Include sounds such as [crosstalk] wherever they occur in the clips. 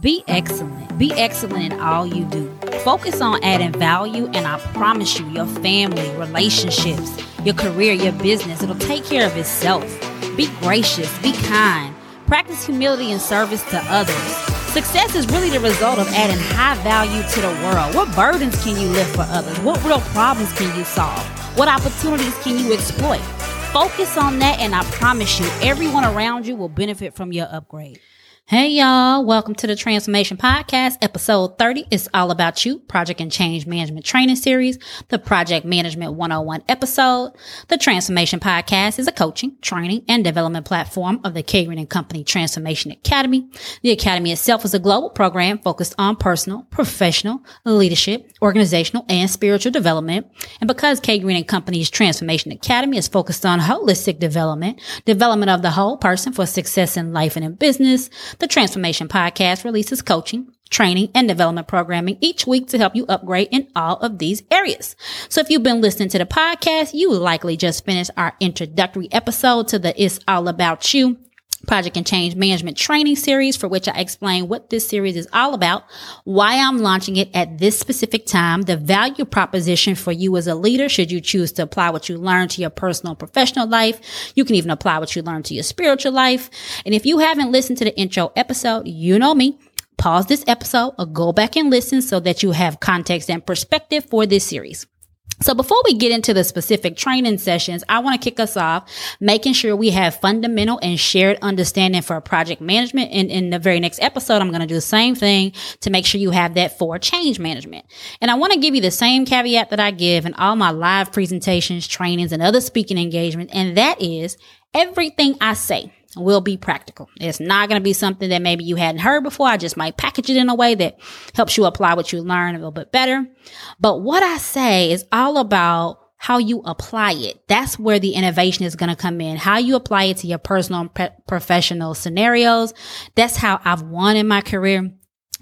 Be excellent. Be excellent in all you do. Focus on adding value, and I promise you, your family, relationships, your career, your business, it'll take care of itself. Be gracious, be kind, practice humility and service to others. Success is really the result of adding high value to the world. What burdens can you lift for others? What real problems can you solve? What opportunities can you exploit? Focus on that, and I promise you, everyone around you will benefit from your upgrade. Hey y'all, welcome to the Transformation Podcast, episode 30. It's all about you, project and change management training series, the project management 101 episode. The Transformation Podcast is a coaching, training, and development platform of the K Green and Company Transformation Academy. The Academy itself is a global program focused on personal, professional, leadership, organizational, and spiritual development. And because K Green and Company's Transformation Academy is focused on holistic development, development of the whole person for success in life and in business, the Transformation Podcast releases coaching, training, and development programming each week to help you upgrade in all of these areas. So if you've been listening to the podcast, you likely just finished our introductory episode to the It's All About You project and change management training series for which I explain what this series is all about, why I'm launching it at this specific time, the value proposition for you as a leader should you choose to apply what you learn to your personal professional life. You can even apply what you learn to your spiritual life. And if you haven't listened to the intro episode, you know me. Pause this episode or go back and listen so that you have context and perspective for this series. So before we get into the specific training sessions, I want to kick us off making sure we have fundamental and shared understanding for project management. And in the very next episode, I'm going to do the same thing to make sure you have that for change management. And I want to give you the same caveat that I give in all my live presentations, trainings, and other speaking engagements. And that is everything I say will be practical. It's not going to be something that maybe you hadn't heard before. I just might package it in a way that helps you apply what you learn a little bit better. But what I say is all about how you apply it. That's where the innovation is going to come in. How you apply it to your personal and professional scenarios. That's how I've won in my career.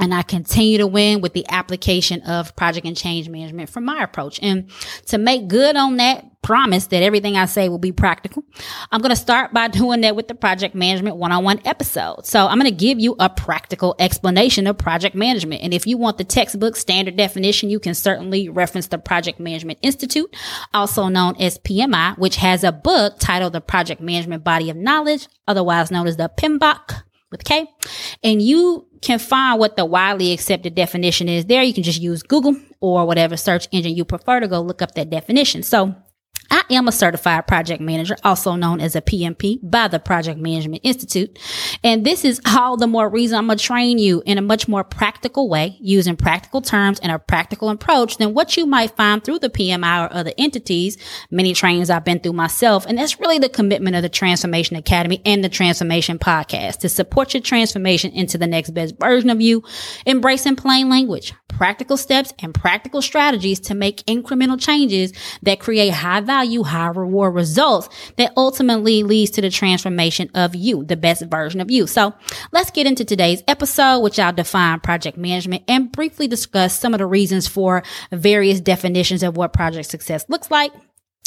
And I continue to win with the application of project and change management from my approach. And to make good on that promise that everything I say will be practical, I'm going to start by [laughs] doing that with the project management one-on-one episode. So I'm going to give you a practical explanation of project management. And if you want the textbook standard definition, you can certainly reference the Project Management Institute, also known as PMI, which has a book titled The Project Management Body of Knowledge, otherwise known as the PMBOK with K. And you can find what the widely accepted definition is there. You can just use Google or whatever search engine you prefer to go look up that definition. So I am a certified project manager, also known as a PMP by the Project Management Institute. And this is all the more reason I'm going to train you in a much more practical way, using practical terms and a practical approach than what you might find through the PMI or other entities, many trainings I've been through myself. And that's really the commitment of the Transformation Academy and the Transformation Podcast to support your transformation into the next best version of you, embracing plain language, practical steps and practical strategies to make incremental changes that create high value value, high reward results that ultimately leads to the transformation of you, the best version of you. So let's get into today's episode, which I'll define project management and briefly discuss some of the reasons for various definitions of what project success looks like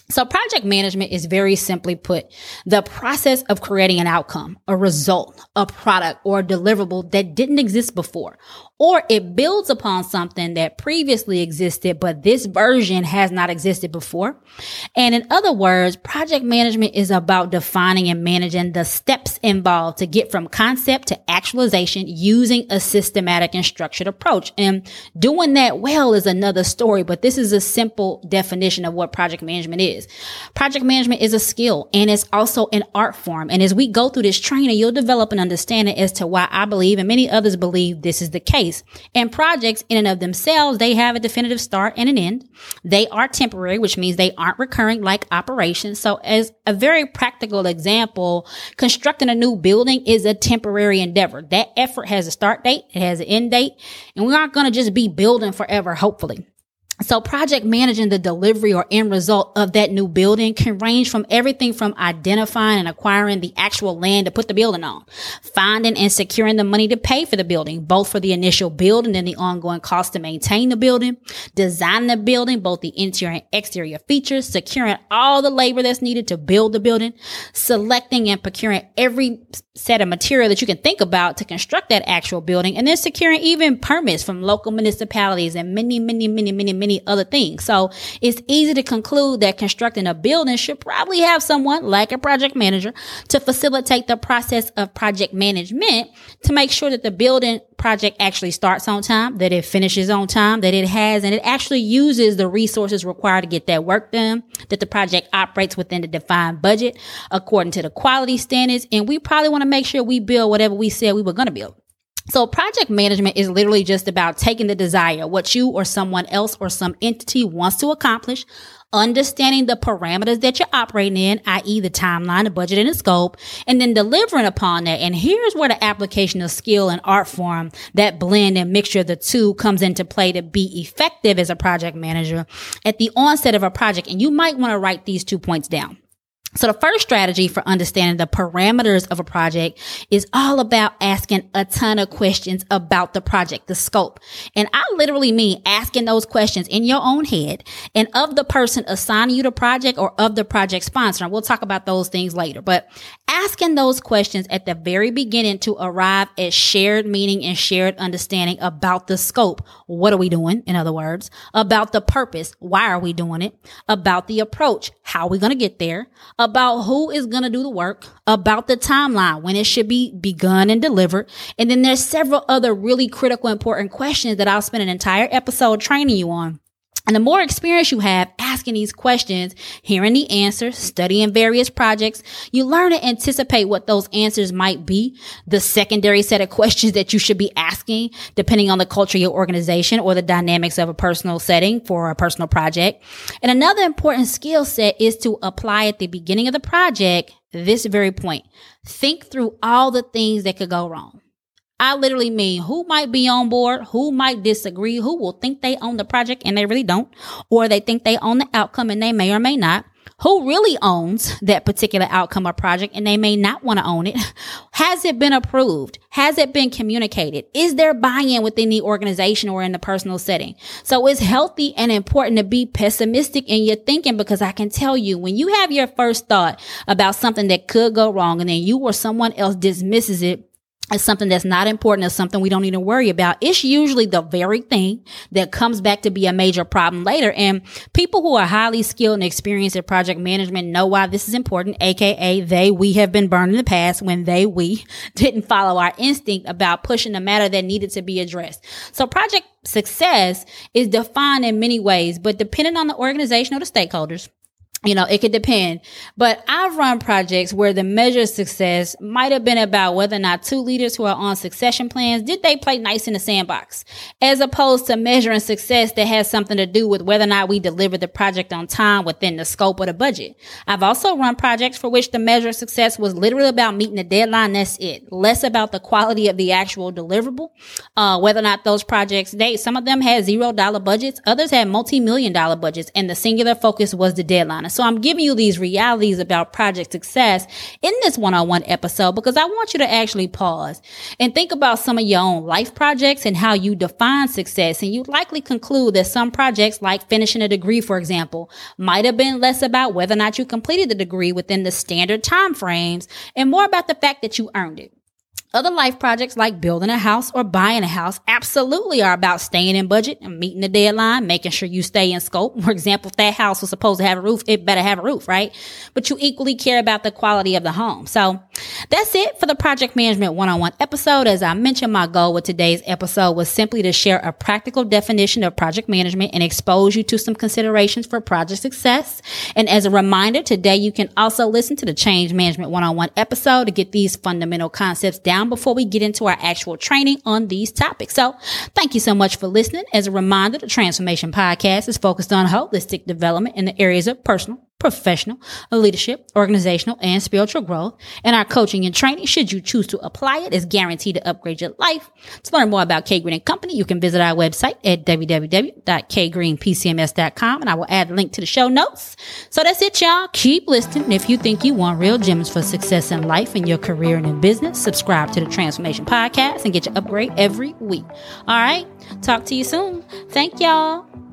so project management is very simply put the process of creating an outcome, a result, a product or a deliverable that didn't exist before or it builds upon something that previously existed, but this version has not existed before. And in other words, project management is about defining and managing the steps involved to get from concept to actualization using a systematic and structured approach. And doing that well is another story, but this is a simple definition of what project management is. Project management is a skill and it's also an art form. And as we go through this training, you'll develop an understanding as to why I believe and many others believe this is the case. And projects in and of themselves, they have a definitive start and an end. They are temporary, which means they aren't recurring like operations. So as a very practical example, constructing a new building is a temporary endeavor. That effort has a start date. It has an end date and we aren't going to just be building forever, hopefully. So project managing the delivery or end result of that new building can range from everything from identifying and acquiring the actual land to put the building on, finding and securing the money to pay for the building, both for the initial build and then the ongoing cost to maintain the building, designing the building, both the interior and exterior features, securing all the labor that's needed to build the building, selecting and procuring every set of material that you can think about to construct that actual building, and then securing even permits from local municipalities and many, many, many, many, many many other things. So it's easy to conclude that constructing a building should probably have someone like a project manager to facilitate the process of project management to make sure that the building project actually starts on time, that it finishes on time, that it has, and it actually uses the resources required to get that work done, that the project operates within the defined budget according to the quality standards. And we probably want to make sure we build whatever we said we were going to build. So project management is literally just about taking the desire, what you or someone else or some entity wants to accomplish, understanding the parameters that you're operating in, i.e. the timeline, the budget, and the scope, and then delivering upon that. And here's where the application of skill and art form, that blend and mixture of the two comes into play to be effective as a project manager at the onset of a project. And you might want to write these two points down. So the first strategy for understanding the parameters of a project is all about asking a ton of questions about the project, the scope. And I literally mean asking those questions in your own head and of the person assigning you the project or of the project sponsor. And we'll talk about those things later, but asking those questions at the very beginning to arrive at shared meaning and shared understanding about the scope. What are we doing? In other words, about the purpose. Why are we doing it? About the approach. How are we going to get there? about who is going to do the work, about the timeline, when it should be begun and delivered. And then there's several other really critical, important questions that I'll spend an entire episode training you on. And the more experience you have asking these questions, hearing the answers, studying various projects, you learn to anticipate what those answers might be, the secondary set of [laughs] questions that you should be asking, depending on the culture of your organization or the dynamics of a personal setting for a personal project. And another important skill set is to apply at the beginning of the project this very point. Think through all the things that could go wrong. I literally mean who might be on board, who might disagree, who will think they own the project and they really don't, or they think they own the outcome and they may or may not. Who really owns that particular outcome or project and they may not want to own it? [laughs] Has it been approved? Has it been communicated? Is there buy-in within the organization or in the personal setting? So it's healthy and important to be pessimistic in your thinking because I can tell you when you have your first thought about something that could go wrong and then you or someone else dismisses it as something that's not important, as something we don't need to worry about. It's usually the very thing that comes back to be a major problem later. And people who are highly skilled and experienced at project management know why this is important, aka they, we have been burned in the past when they, we [laughs] didn't follow our instinct about pushing the matter that needed to be addressed. So project success is defined in many ways, but depending on the organization or the stakeholders, you know, it could depend. But I've run projects where the measure of success might have been about whether or not two leaders who are on succession plans, did they play nice in the sandbox? As opposed to measuring success that has something to do with whether or not we delivered the project on time within the scope of the budget. I've also run projects for which the measure of success was literally about meeting the deadline. That's it. Less about the quality of the actual deliverable. Uh, whether or not those projects, they, some of them had zero dollar budgets. Others had multi-million dollar budgets and the singular focus was the deadline. So I'm giving you these realities about project success in this one-on-one episode because I want you to actually pause and think about some of your own life projects and how you define success. And you likely conclude that some projects like finishing a degree, for example, might have been less about whether or not you completed the degree within the standard time frames and more about the fact that you earned it. Other life projects like building a house or buying a house absolutely are about staying in budget and meeting the deadline, making sure you stay in scope. For example, if that house was supposed to have a roof, it better have a roof, right? But you equally care about the quality of the home. So that's it for the project management one-on-one episode. As I mentioned, my goal with today's episode was simply to share a practical definition of project management and expose you to some considerations for project success. And as a reminder, today you can also listen to the change management one-on-one episode to get these fundamental concepts down down before we get into our actual training on these topics. So thank you so much for listening. As a reminder, the Transformation Podcast is focused on holistic development in the areas of personal, professional, leadership, organizational, and spiritual growth. And our coaching and training, should you choose to apply it, is guaranteed to upgrade your life. To learn more about K Green and Company, you can visit our website at www.kgreenpcms.com and I will add a link to the show notes. So that's it, y'all. Keep listening. if you think you want real gems for success in life in your career and in business, subscribe to the Transformation Podcast and get your upgrade every week. All right. Talk to you soon. Thank y'all.